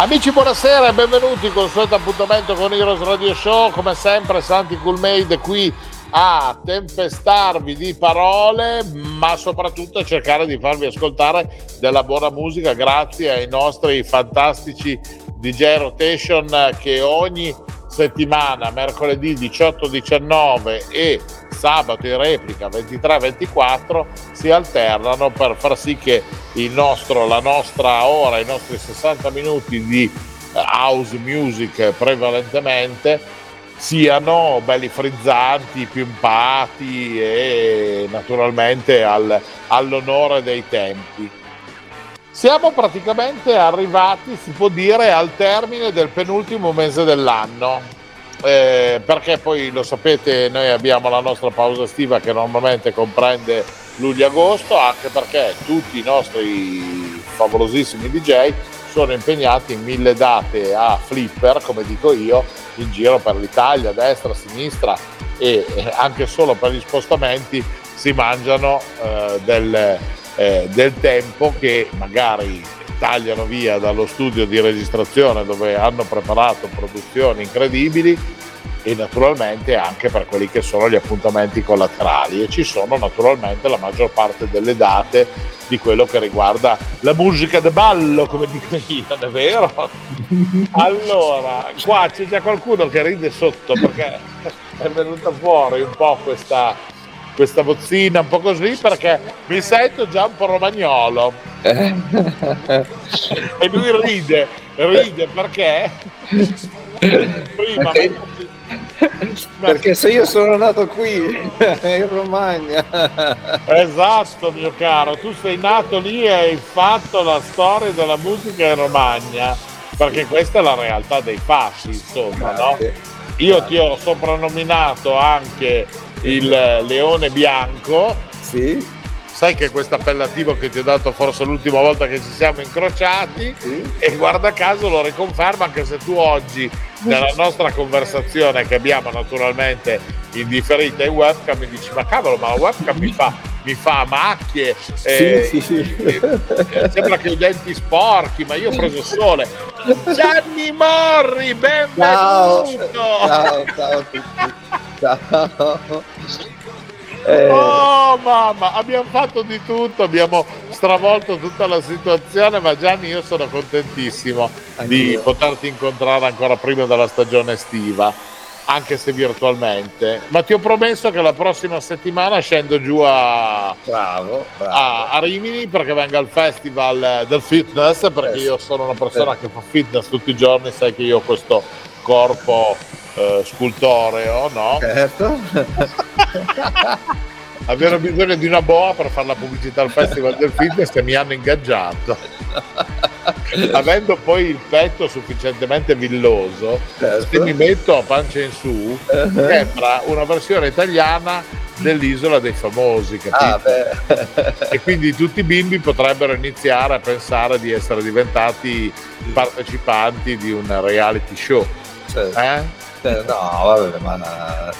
Amici buonasera e benvenuti col solito appuntamento con Heroes Radio Show, come sempre Santi Coolmade qui a tempestarvi di parole, ma soprattutto a cercare di farvi ascoltare della buona musica grazie ai nostri fantastici DJ Rotation che ogni settimana, mercoledì 18-19 e sabato in replica 23-24 si alternano per far sì che nostro, la nostra ora, i nostri 60 minuti di house music prevalentemente siano belli frizzanti, pimpati e naturalmente al, all'onore dei tempi. Siamo praticamente arrivati, si può dire, al termine del penultimo mese dell'anno, eh, perché poi lo sapete, noi abbiamo la nostra pausa estiva che normalmente comprende luglio-agosto, anche perché tutti i nostri favolosissimi DJ sono impegnati in mille date a flipper, come dico io, in giro per l'Italia, destra, sinistra e anche solo per gli spostamenti si mangiano eh, del, eh, del tempo che magari tagliano via dallo studio di registrazione dove hanno preparato produzioni incredibili e naturalmente anche per quelli che sono gli appuntamenti collaterali e ci sono naturalmente la maggior parte delle date di quello che riguarda la musica de ballo come dico io, è vero? Allora, qua c'è già qualcuno che ride sotto perché è venuta fuori un po' questa, questa bozzina un po' così perché mi sento già un po' romagnolo. E lui ride, ride perché? Prima. Perché? Se io sono nato qui in Romagna. Esatto mio caro tu sei nato lì e hai fatto la storia della musica in Romagna perché questa è la realtà dei fatti insomma no? io ti ho soprannominato anche il leone bianco. Sì. Sai che questo appellativo che ti ho dato forse l'ultima volta che ci siamo incrociati? Sì. e guarda caso lo riconferma anche se tu oggi nella nostra conversazione che abbiamo naturalmente in differita in webcam mi dici ma cavolo ma la webcam mi fa, mi fa macchie eh, sì, sì, eh, sembra che ho i denti sporchi ma io ho preso sole. Gianni Morri benvenuto. Ciao ciao, ciao, ciao. Eh... Oh mamma, abbiamo fatto di tutto, abbiamo stravolto tutta la situazione, ma Gianni io sono contentissimo Anch'io. di poterti incontrare ancora prima della stagione estiva, anche se virtualmente. Ma ti ho promesso che la prossima settimana scendo giù a, bravo, bravo. a, a Rimini perché venga al festival del fitness, perché io sono una persona che fa fitness tutti i giorni, sai che io ho questo corpo eh, scultoreo, no? Certo. Avevano bisogno di una boa per fare la pubblicità al Festival del Fitness e mi hanno ingaggiato. Avendo poi il petto sufficientemente villoso, certo. se mi metto a pancia in su, uh-huh. sembra una versione italiana dell'isola dei famosi, capito? Ah, e quindi tutti i bimbi potrebbero iniziare a pensare di essere diventati partecipanti di un reality show. Certo. Eh? Eh, no, vabbè, ma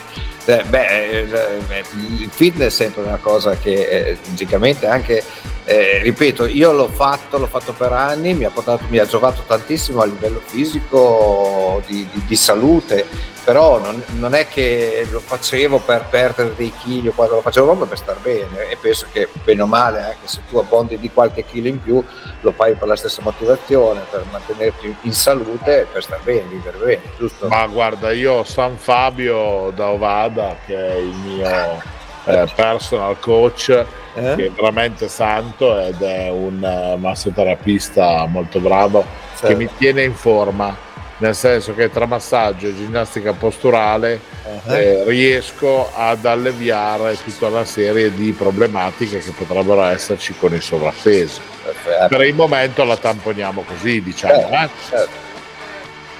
eh, beh, eh, il fitness è sempre una cosa che logicamente anche, eh, ripeto, io l'ho fatto, l'ho fatto per anni, mi ha, portato, mi ha giocato tantissimo a livello fisico, di, di, di salute, però non, non, è che lo facevo per perdere dei chili o quando lo facevo proprio per star bene e penso che bene o male anche se tu abbondi di qualche chilo in più lo fai per la stessa motivazione per mantenerti in salute per star bene, vivere bene, giusto? Ma guarda io San Fabio da Ovada che è il mio eh, personal coach eh? che è veramente santo ed è un uh, massoterapista molto bravo certo. che mi tiene in forma nel senso che tra massaggio e ginnastica posturale uh-huh. eh, riesco ad alleviare tutta una serie di problematiche che potrebbero esserci con il sovrappeso. Perfetto. Per il momento la tamponiamo così, diciamo. Certo, eh? certo.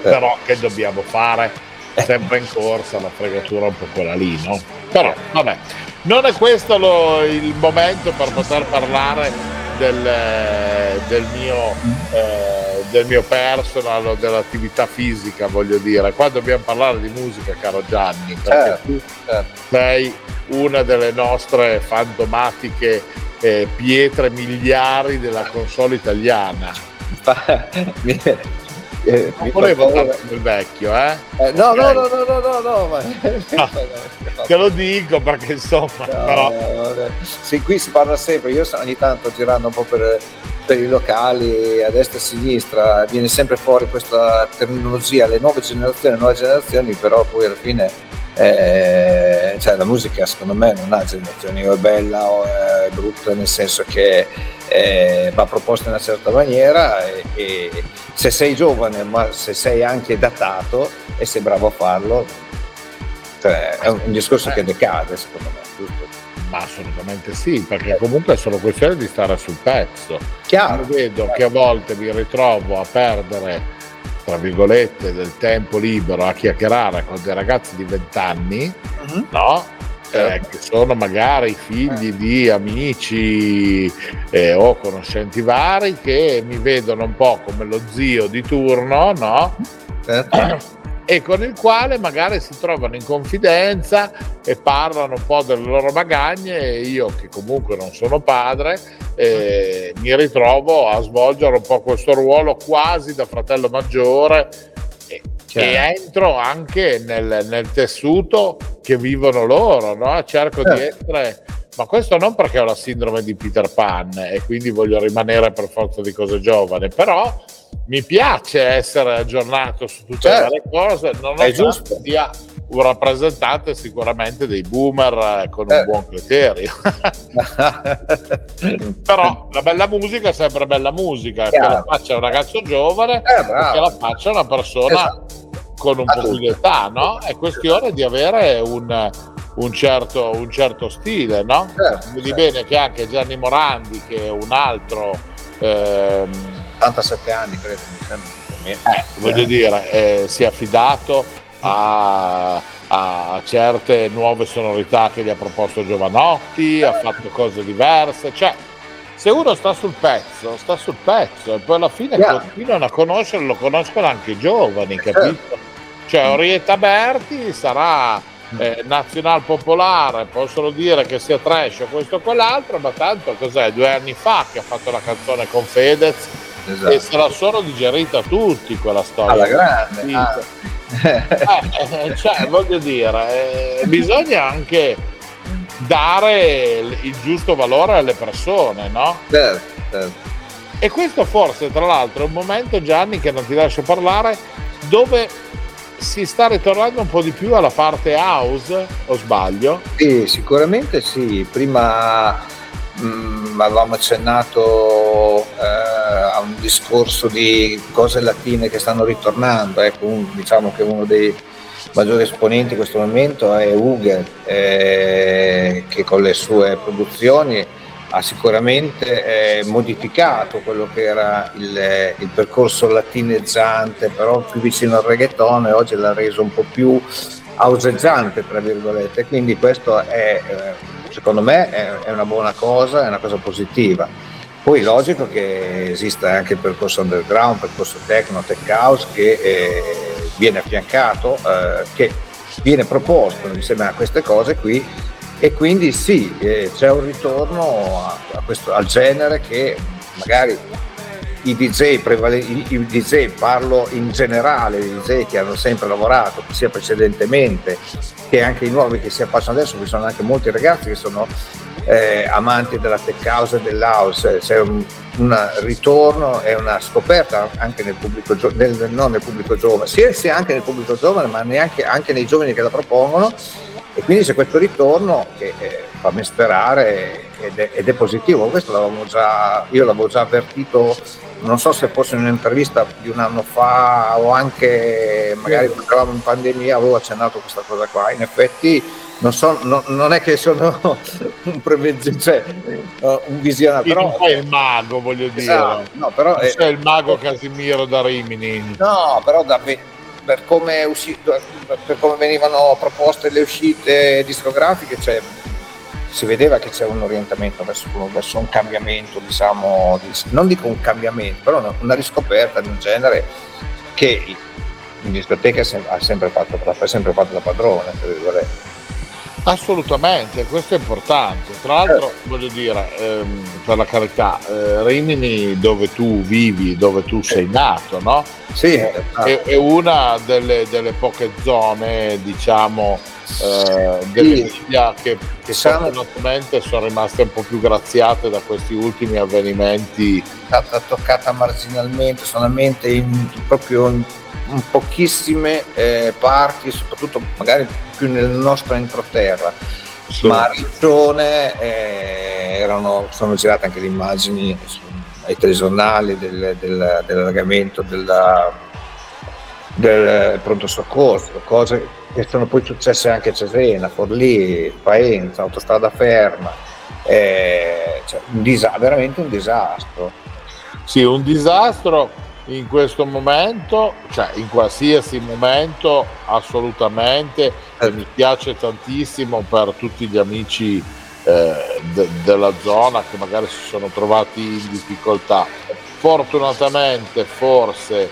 Però che dobbiamo fare? sempre in corsa, la fregatura è un po' quella lì, no? Però, vabbè, non è questo lo, il momento per poter parlare del, del, mio, eh, del mio personal o dell'attività fisica, voglio dire. Qua dobbiamo parlare di musica, caro Gianni, perché certo, tu sei una delle nostre fantomatiche eh, pietre miliari della console italiana. Eh, non volevo fare il vecchio, eh? eh no, okay. no, no, no, no, no, ma... no, te lo dico perché insomma, no, però... Sì, qui si parla sempre, io ogni tanto girando un po' per, per i locali a destra e a sinistra, viene sempre fuori questa terminologia, le nuove generazioni, le nuove generazioni, però poi alla fine eh, cioè la musica secondo me non ha generazioni o è bella o è brutta nel senso che eh, va proposta in una certa maniera e, e, se sei giovane ma se sei anche datato e sei bravo a farlo cioè, è un, discorso che decade secondo me giusto? Ma assolutamente sì, perché comunque è solo questione di stare sul pezzo. Chiaro. Io vedo che a volte mi ritrovo a perdere tra virgolette, del tempo libero a chiacchierare con dei ragazzi di 20 anni, uh-huh. no? Eh, certo. che sono magari figli eh. di amici eh, o conoscenti vari che mi vedono un po' come lo zio di turno, no? Certo e con il quale magari si trovano in confidenza e parlano un po' delle loro magagne e io che comunque non sono padre eh, mi ritrovo a svolgere un po' questo ruolo quasi da fratello maggiore e, e entro anche nel, nel, tessuto che vivono loro, no? cerco eh. di essere ma questo non perché ho la sindrome di Peter Pan e quindi voglio rimanere per forza di cose giovane, però mi piace essere aggiornato su tutte certo. le cose, non ho giusto sia un rappresentante sicuramente dei boomer eh, con un eh. buon criterio. Però la bella musica è sempre bella musica, Chiaro. che la faccia un ragazzo giovane eh, che la faccia una persona esatto. con un po' di età, no? È questione di avere un, un, certo, un certo, stile, no? Certo, Vedi certo. bene che anche Gianni Morandi, che è un altro... Ehm, 87 anni credo eh, voglio dire eh, si è affidato a, a, certe nuove sonorità che gli ha proposto Giovanotti ha fatto cose diverse cioè se uno sta sul pezzo sta sul pezzo e poi alla fine yeah. continuano a conoscerlo lo conoscono anche i giovani capito? Certo. cioè Orietta Berti sarà eh, nazional popolare possono dire che sia trash o questo o quell'altro ma tanto cos'è due anni fa che ha fatto la canzone con Fedez esatto. e se la sono digerita tutti quella storia. Alla grande. Ah. Eh, cioè, voglio dire, eh, bisogna anche dare il giusto valore alle persone, no? Certo, certo. E questo forse, tra l'altro, è un momento, Gianni, che non ti lascio parlare, dove si sta ritornando un po' di più alla parte house, o sbaglio? Sì, sicuramente sì. Prima mh, mm, avevamo accennato eh, a un discorso di cose latine che stanno ritornando, ecco, un, diciamo che uno dei maggiori esponenti in questo momento è Uge, eh, che con le sue produzioni ha sicuramente eh, modificato quello che era il, il, percorso latineggiante, però più vicino al reggaeton e oggi l'ha reso un po' più auseggiante, tra virgolette. Quindi questo è eh, secondo me è, una buona cosa, è una cosa positiva. Poi è logico che esista anche il percorso underground, il percorso techno, tech house che eh, viene affiancato, eh, che viene proposto insieme a queste cose qui e quindi sì, eh, c'è un ritorno a, a questo, al genere che magari i DJ, i, DJ, parlo in generale, i DJ che hanno sempre lavorato, sia precedentemente che anche i nuovi che si affacciano adesso, ci sono anche molti ragazzi che sono eh, amanti della tech house e dell'house, c'è un, un ritorno e una scoperta anche nel pubblico, nel, non nel pubblico giovane, sia, sia anche nel pubblico giovane, ma neanche, anche nei giovani che la propongono e quindi c'è questo ritorno che eh, fa me sperare ed è, ed è positivo. Questo l'avevamo già, io l'avevo già avvertito non so se fosse in un'intervista di un anno fa o anche magari quando eravamo in pandemia avevo accennato questa cosa qua. In effetti non, so, no, non è che sono un prevenzione, cioè un visionario. Però non sei il mago, voglio dire. Esatto, no, però non è, sei il mago Casimiro da Rimini. No, però da, per come, uscito, per come venivano proposte le uscite discografiche, cioè, si vedeva che c'era un orientamento verso, verso un cambiamento, diciamo, di, non dico un cambiamento, però una, una riscoperta di un genere che in discoteca ha sempre fatto, ha sempre fatto da padrone, per virgolette. Assolutamente, questo è importante. Tra l'altro, eh. voglio dire, ehm, per la carità, eh, Rimini, dove tu vivi, dove tu sei nato, no? Sì, eh, è, è, una delle, delle, poche zone, diciamo, eh, dell'Emilia che, che fortunatamente sono rimaste un po' più graziate da questi ultimi avvenimenti. È stata toccata marginalmente, solamente in, proprio in in pochissime eh, parti, soprattutto magari più nel nostro entroterra. Sì. Ma a Riccione eh, erano, sono girate anche le immagini ai telegiornali del, del, dell'allagamento della, del pronto soccorso, cose che sono poi successe anche a Cesena, Forlì, Faenza, autostrada ferma, eh, cioè un dis- veramente un disastro. Sì, un disastro in questo momento, cioè in qualsiasi momento, assolutamente. E mi piace tantissimo per tutti gli amici eh, de- della zona che magari si sono trovati in difficoltà. Fortunatamente, forse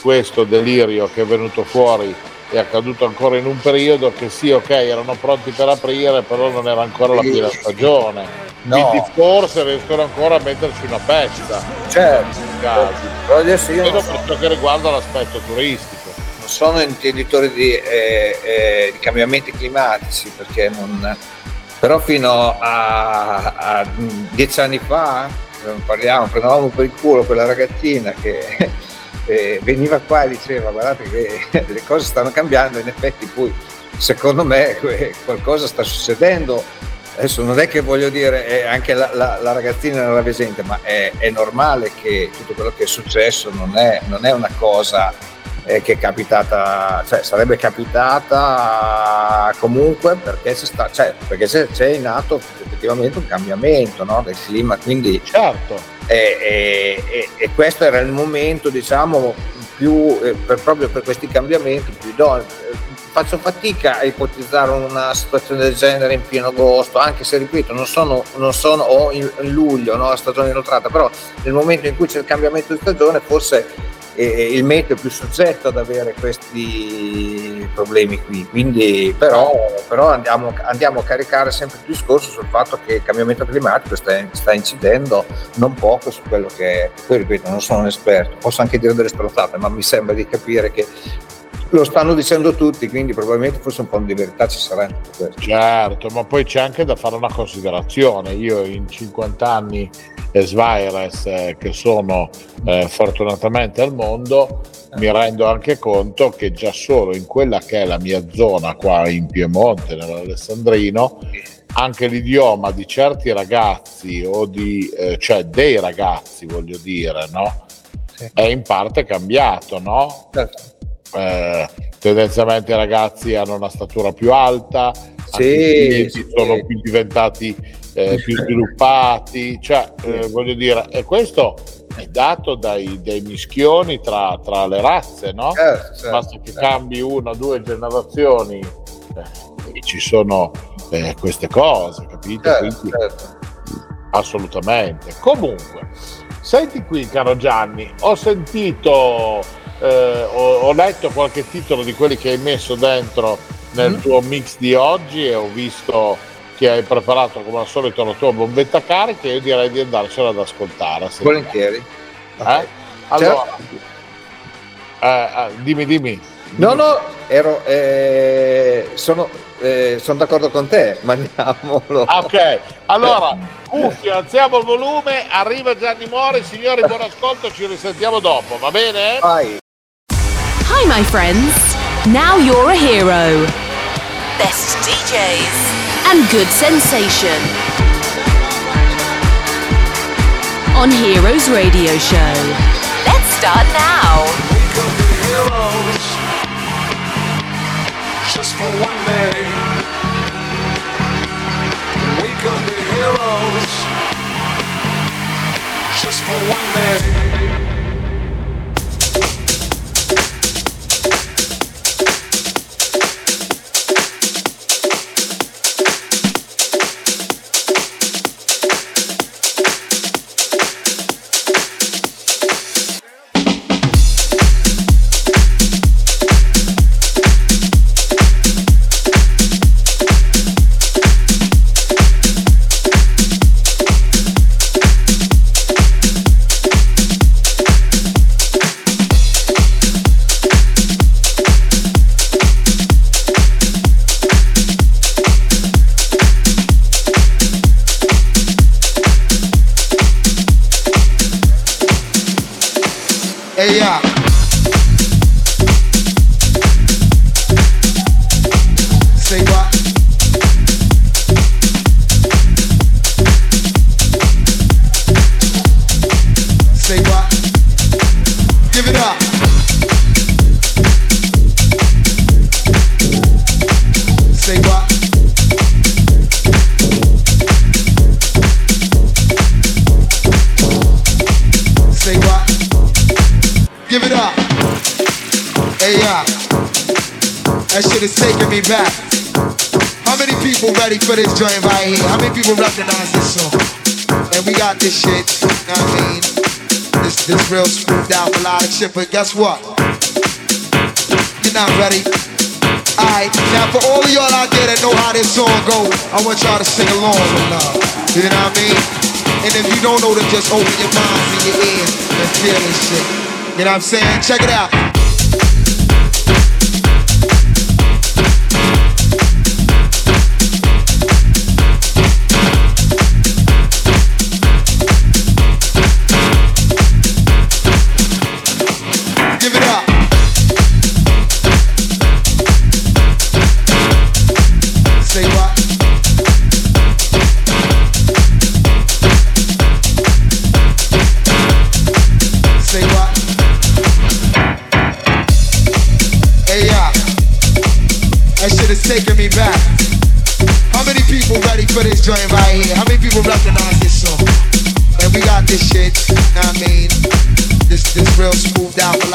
questo delirio che è venuto fuori è accaduto ancora in un periodo che sì, ok, erano pronti per aprire, però non era ancora la piena stagione No. Quindi forse riescono ancora a metterci una pezza. Certo. Però adesso io non per ciò che riguarda l'aspetto turistico. Non sono intenditore di, eh, eh, di cambiamenti climatici perché non... Però fino a, a dieci anni fa, parliamo, prendevamo per il culo quella ragazzina che eh, veniva qua e diceva guardate che le cose stanno cambiando, in effetti poi secondo me qualcosa sta succedendo adesso non è che voglio dire anche la, la, la ragazzina era ravesente, ma è, è, normale che tutto quello che è successo non è, non è una cosa eh, che è capitata, cioè sarebbe capitata comunque perché, sta, cioè, perché c'è, c'è in atto effettivamente un cambiamento no, del clima, quindi certo. E, e, e, questo era il momento, diciamo, più eh, per, proprio per questi cambiamenti più idoneo faccio fatica a ipotizzare una situazione del genere in pieno agosto, anche se ripeto, non sono, non sono o in, in luglio, no, la stagione inoltrata, però nel momento in cui c'è il cambiamento di stagione forse eh, il meteo più soggetto ad avere questi problemi qui. Quindi, però, però andiamo, andiamo, a caricare sempre più discorso sul fatto che il cambiamento climatico sta, sta incidendo non poco su quello che è. Poi ripeto, non sono un esperto, posso anche dire delle strozzate, ma mi sembra di capire che lo stanno dicendo tutti, quindi probabilmente forse un po' di verità ci sarà. Certo, ma poi c'è anche da fare una considerazione. Io in 50 anni Svaires eh, che sono eh, fortunatamente al mondo, mi rendo anche conto che già solo in quella che è la mia zona qua in Piemonte, nell'Alessandrino, anche l'idioma di certi ragazzi o di, eh, cioè dei ragazzi voglio dire, no? Sì. È in parte cambiato, no? Certo eh, tendenzialmente i ragazzi hanno una statura più alta, sì, sì. sono più diventati eh, più sviluppati, cioè eh, voglio dire, e questo è dato dai, dai mischioni tra, tra, le razze, no? Certo, certo, Basta che certo. cambi una o due generazioni eh, e ci sono eh, queste cose, capito? Certo, Quindi, certo. Assolutamente. Comunque, senti qui, caro Gianni, ho sentito eh, ho, ho, letto qualche titolo di quelli che hai messo dentro nel mm. tuo mix di oggi e ho visto che hai preparato come al solito la tua bombetta carica e io direi di andarcela ad ascoltare. Volentieri. Eh? Allora, certo. eh, dimmi, dimmi. No, no, ero, eh, sono, eh, sono, d'accordo con te, mandiamolo. Ok, allora, cuffie, alziamo il volume, arriva Gianni Mori, signori, buon ascolto, ci risentiamo dopo, va bene? Vai. Hi, my friends. Now you're a hero. Best DJs and good sensation. On Heroes Radio Show. Let's start now. Just for one day. We could be heroes. Just for one day. People recognize this song? And we got this shit, you know what I mean? This, this real smoothed out melodic shit, but guess what? You're not ready. Alright, now for all of y'all out there that know how this song go, I want y'all to sing along with love. You know what I mean? And if you don't know, then just open your minds and your ears and feel this shit. You know what I'm saying? Check it out.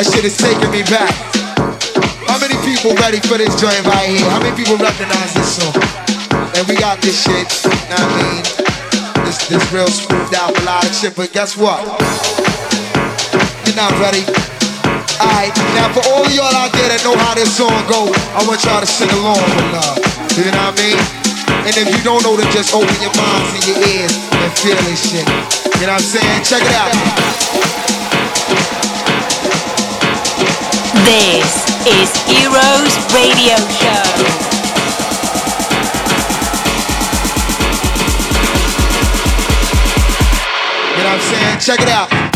That shit is taking me back. How many people ready for this joint right here? How many people recognize this song? And we got this shit, know what I mean? This, this real smoothed out melodic shit, but guess what? You're not ready. Alright, now for all y'all out there that know how this song go, I want y'all to sing along with love. You know what I mean? And if you don't know, then just open your minds and your ears and feel this shit. You know what I'm saying? Check it out. This is Heroes Radio Show. You know what I'm saying? Check it out.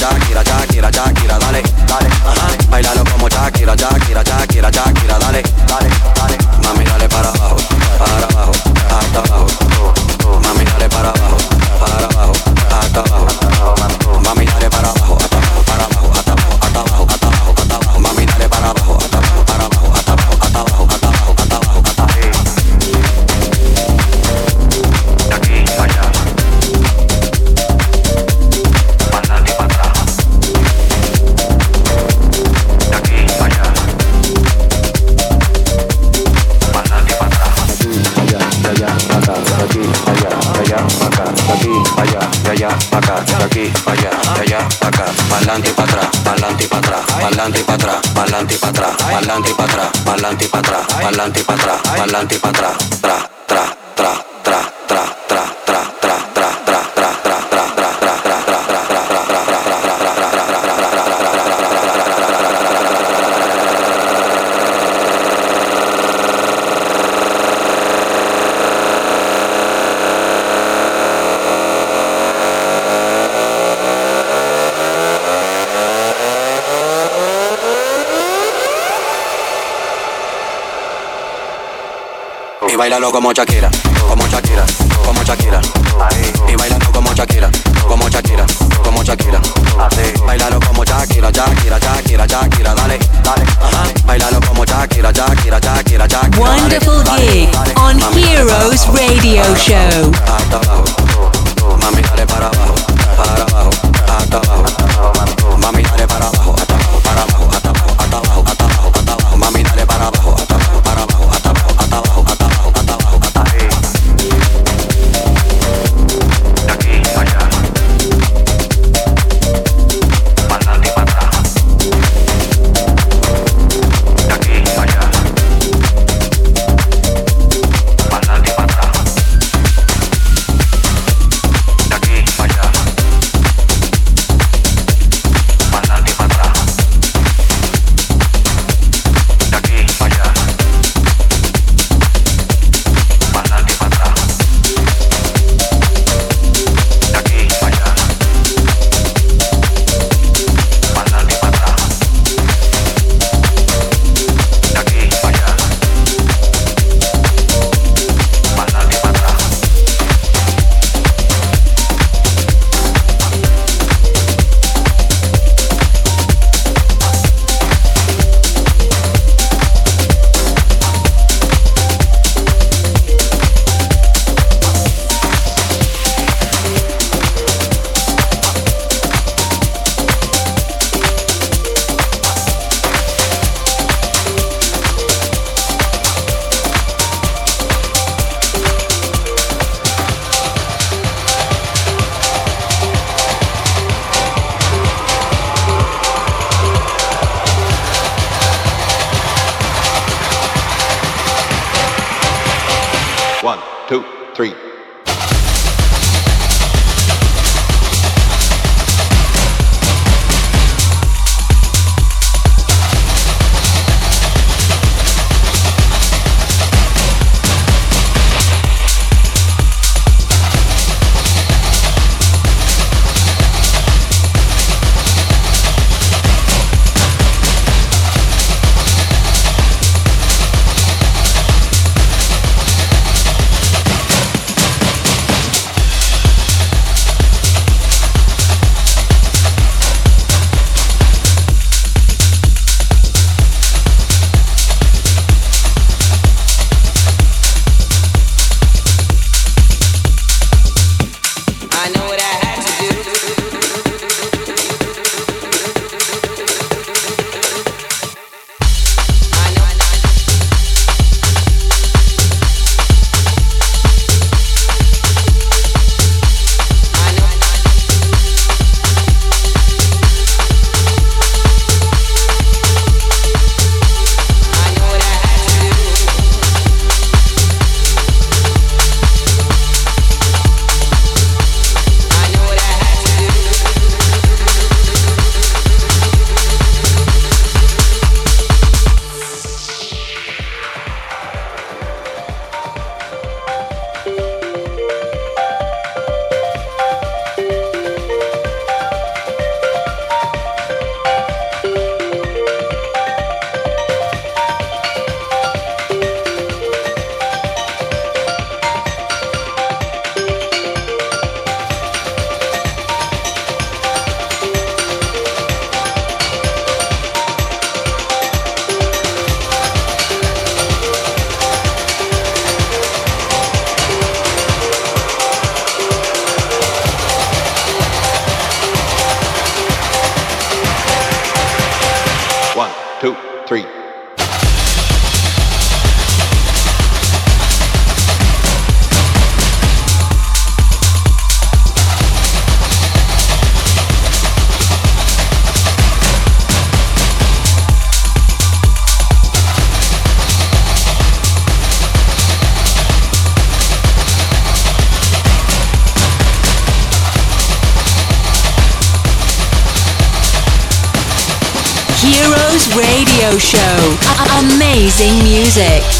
jack, get a jack, get a jack, get a bailalo como Shakira, como Shakira, como Shakira. Y bailalo como Shakira, como Shakira, como Shakira. Bailalo como Shakira, Shakira, Shakira, Shakira, dale, dale. Bailalo como Shakira, Shakira, Shakira, Shakira. Wonderful gig on Heroes Radio Show. Music.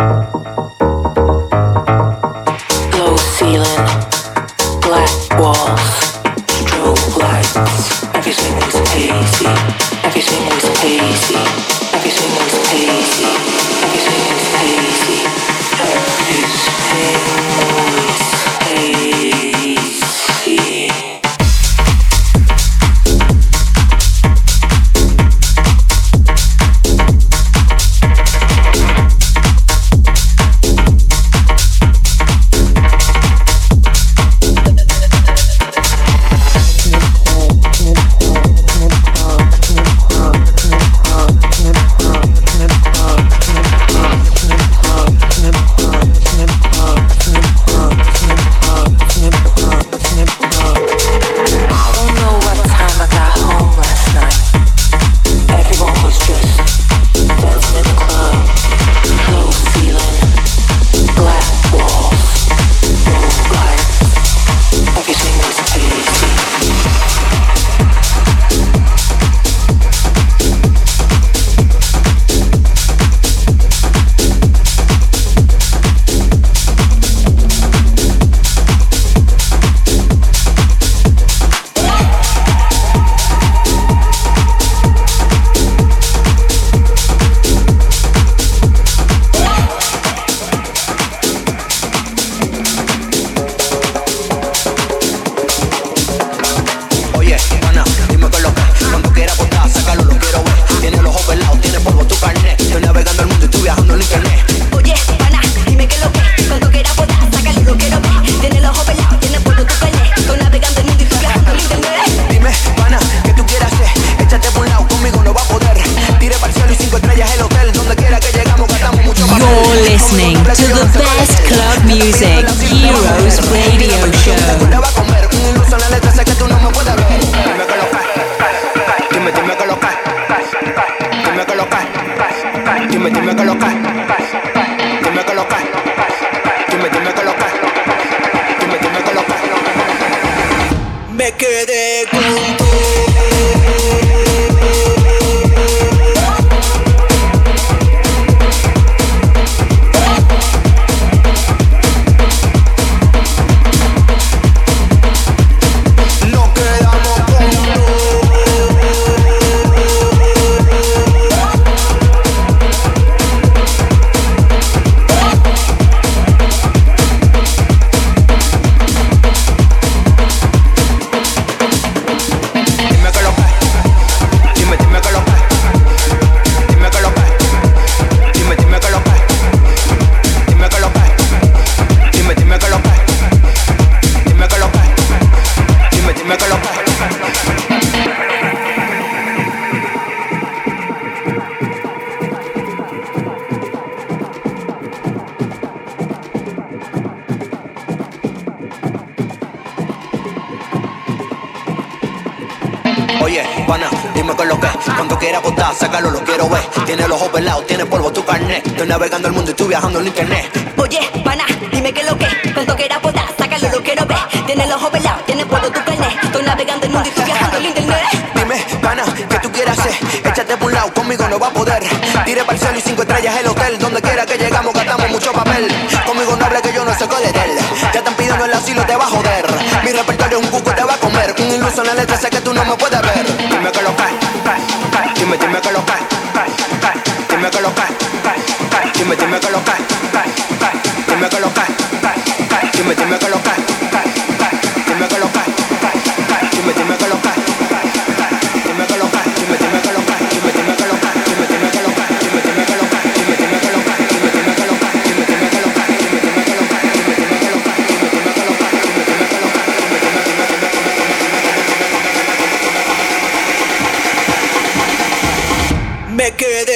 Good.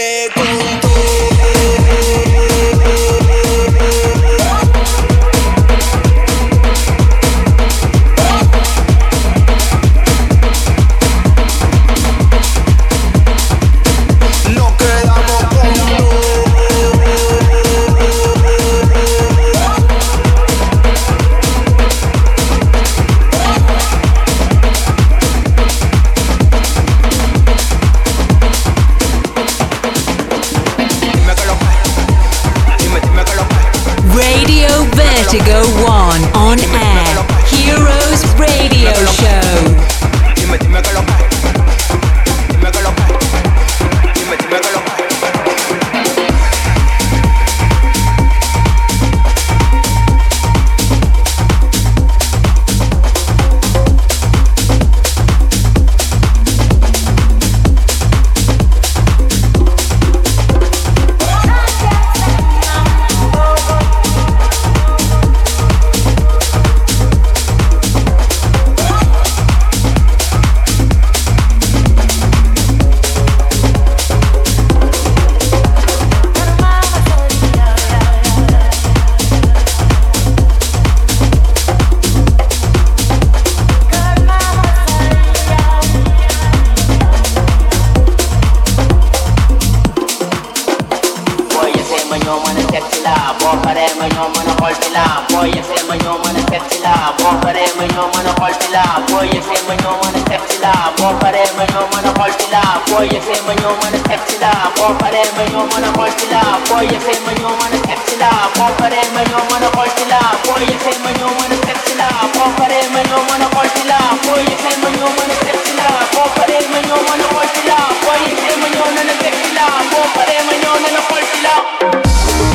Popare mayo mana koltila, poye se mayo mana kapsila. Popare mayo mana koltila, poye se mayo mana kapsila. Popare mayo mana koltila, poye se mayo mana kapsila. Popare mayo mana koltila, poye se mayo mana kapsila. Popare mayo mana koltila.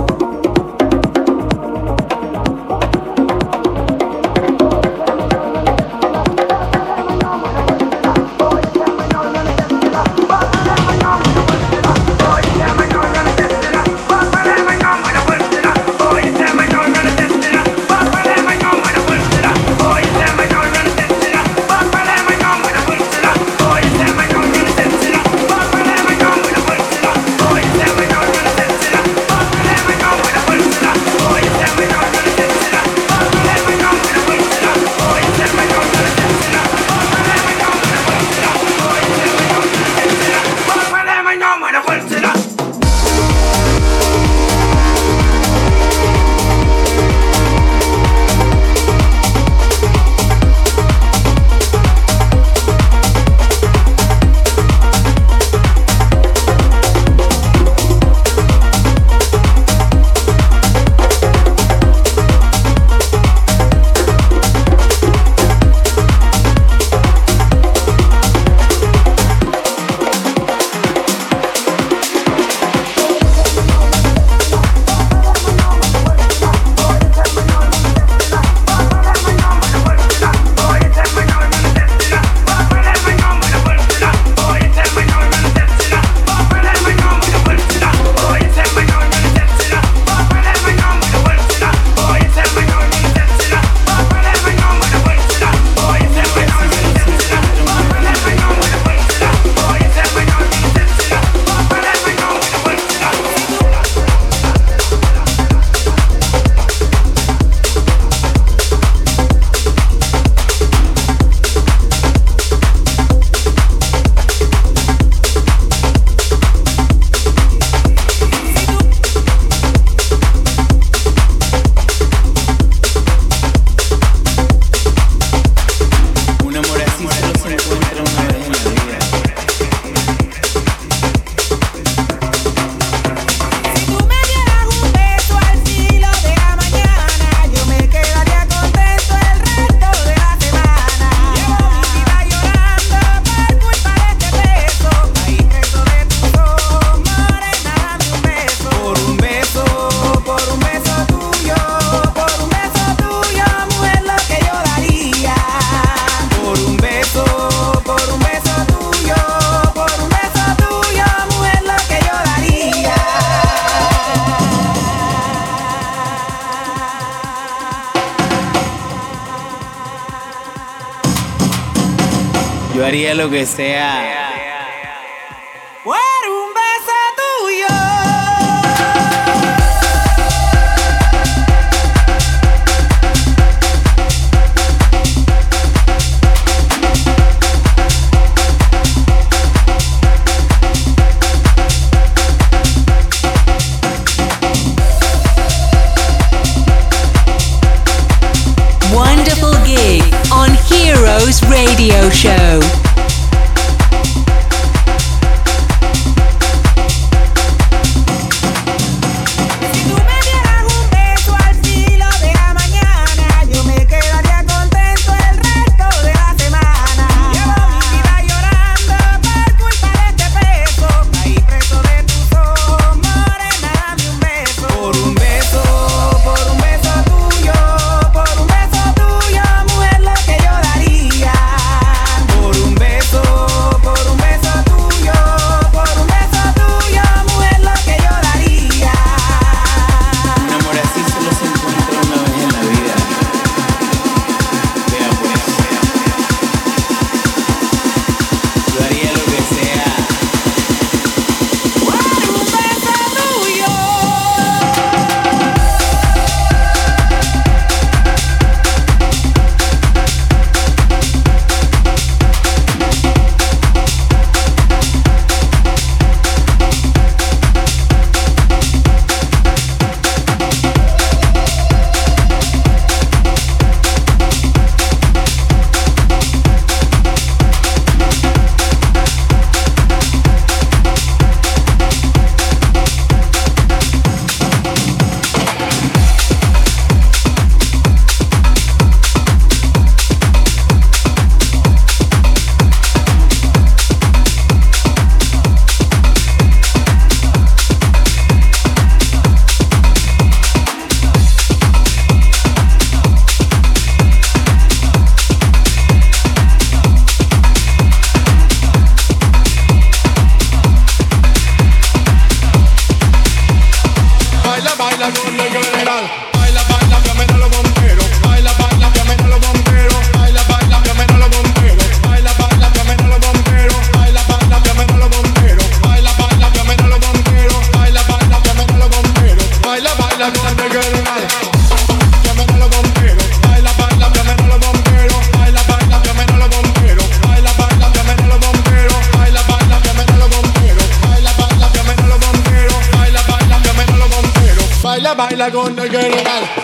baila con el girl.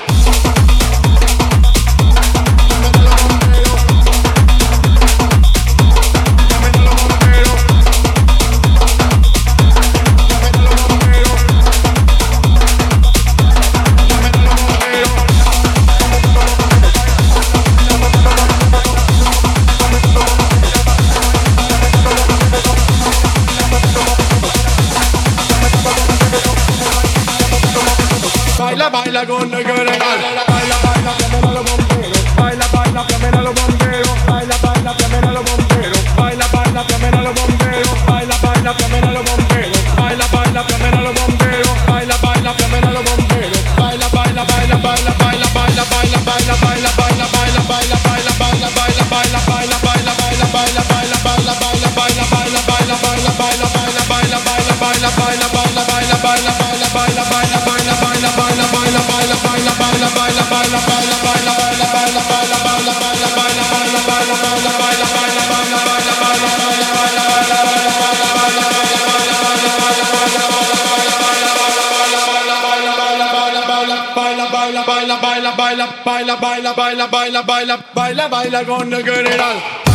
baila, baila, baila, baila, baila, baila, baila con el general.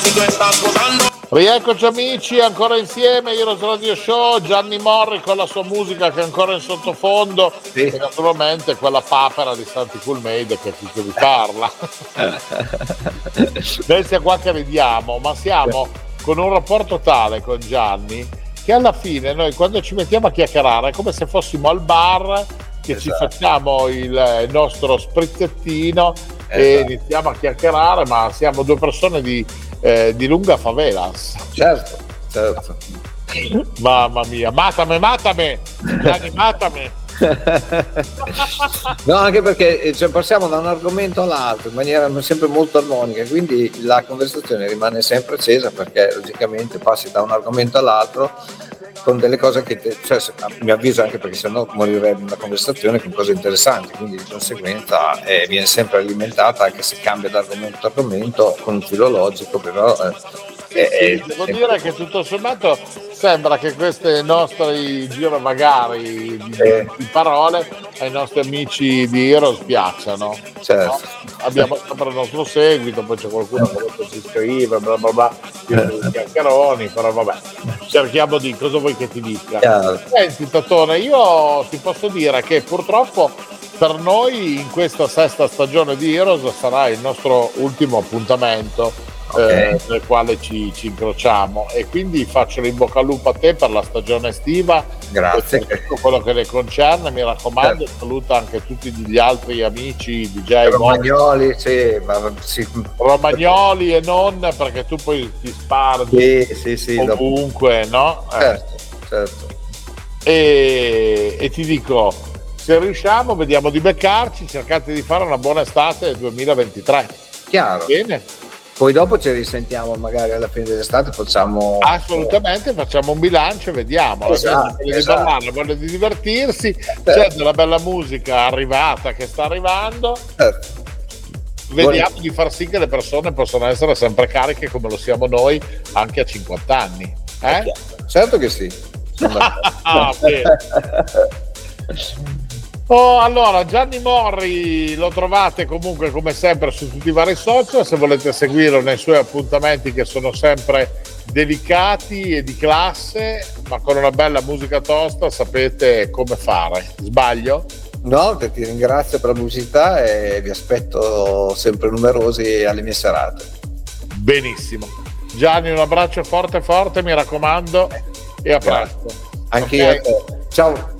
Tú estás gozando. Rieccoci amici, ancora insieme, Heroes Radio Show, Gianni Morri con la sua musica che è ancora in sottofondo e naturalmente quella papera di Santi Cool Made che è tutto vi parla. Noi siamo qua che ridiamo, ma siamo con un rapporto tale con Gianni che alla fine noi quando ci mettiamo a chiacchierare è come se fossimo al bar che ci Esatto. facciamo il, il nostro sprizzettino e Esatto. iniziamo a chiacchierare, ma siamo due persone di, eh, di lunga favelas. Certo, certo. Mamma mia, matame, matame, matame. No, anche perché eh, cioè, passiamo da un argomento all'altro in maniera sempre molto armonica, quindi la conversazione rimane sempre accesa perché logicamente passi da un argomento all'altro con delle cose che, te- cioè, mio avviso anche perché sennò morirebbe una conversazione con cose interessanti, quindi di conseguenza eh, viene sempre alimentata anche se cambia da argomento a argomento con un filo logico, però eh, eh, Devo eh, dire che tutto sommato sembra che questi nostri girovagari di, Eh. di parole ai nostri amici di Heroes piacciono. Certo. no? Abbiamo sempre il nostro seguito, poi c'è qualcuno che si iscrive, bla bla bla, i chiacchieroni, però vabbè, cerchiamo di cosa vuoi che ti dica. Chiaro. Senti Tatone, io ti posso dire che purtroppo per noi in questa sesta stagione di Heroes sarà il nostro ultimo appuntamento eh, nel quale ci, ci incrociamo e quindi faccio l'in bocca al lupo a te per la stagione estiva Grazie. per tutto quello che le concerne mi raccomando saluta anche tutti gli altri amici DJ Romagnoli, sì, ma sì, Romagnoli e non perché tu poi ti spargi sì, sì, sì, dopo- ovunque no? Eh. certo, certo. e, e ti dico se riusciamo vediamo di beccarci cercate di fare una buona estate 2023 Chiaro. bene Poi dopo ci risentiamo magari alla fine dell'estate, facciamo... assolutamente facciamo un bilancio e vediamo la Esatto, gente voglia esatto. di ballare voglia di divertirsi c'è della bella musica arrivata che sta arrivando Certo. vediamo di far sì che le persone possano essere sempre cariche come lo siamo noi anche a 50 anni eh? Certo che sì. Ah, bene. Oh, allora, Gianni Morri lo trovate comunque come sempre su tutti i vari social, se volete seguirlo nei suoi appuntamenti che sono sempre delicati e di classe, ma con una bella musica tosta sapete come fare. Sbaglio? No, che ti ringrazio per la pubblicità e vi aspetto sempre numerosi alle mie serate. Benissimo. Gianni, un abbraccio forte forte, mi raccomando, e a presto. Anche io Ok? a te. Ciao.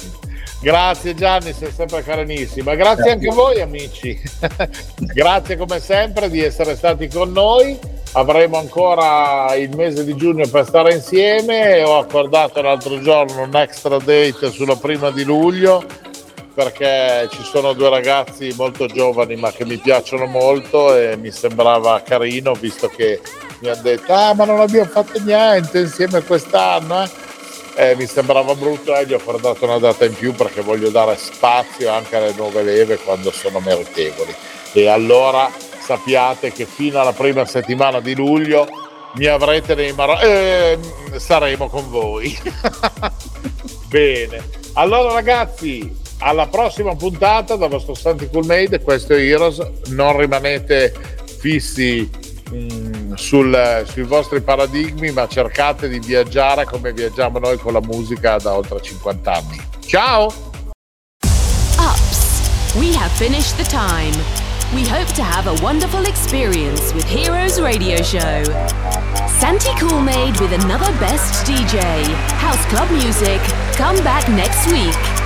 Grazie Gianni, sei sempre carinissima. Grazie anche a voi amici. Grazie come sempre di essere stati con noi. Avremo ancora il mese di giugno per stare insieme. Ho accordato l'altro giorno un extra date sulla prima di luglio perché ci sono due ragazzi molto giovani ma che mi piacciono molto e mi sembrava carino visto che mi hanno detto ah ma non abbiamo fatto niente insieme quest'anno eh?" Eh, mi sembrava brutto e gli ho dato una data in più perché voglio dare spazio anche alle nuove leve quando sono meritevoli. E allora sappiate che fino alla prima settimana di luglio mi avrete nei maro- eh, saremo con voi. Bene, allora ragazzi, alla prossima puntata da vostro Santi Cool Made, questo è Heroes, non rimanete fissi mm, sul- sui vostri paradigmi, ma cercate di viaggiare come viaggiamo noi con la musica da oltre 50 anni. Ciao! Ups, we have finished the time. We hope to have a wonderful experience with Heroes Radio Show. Santi Coolmade with another best DJ. House Club Music. Come back next week.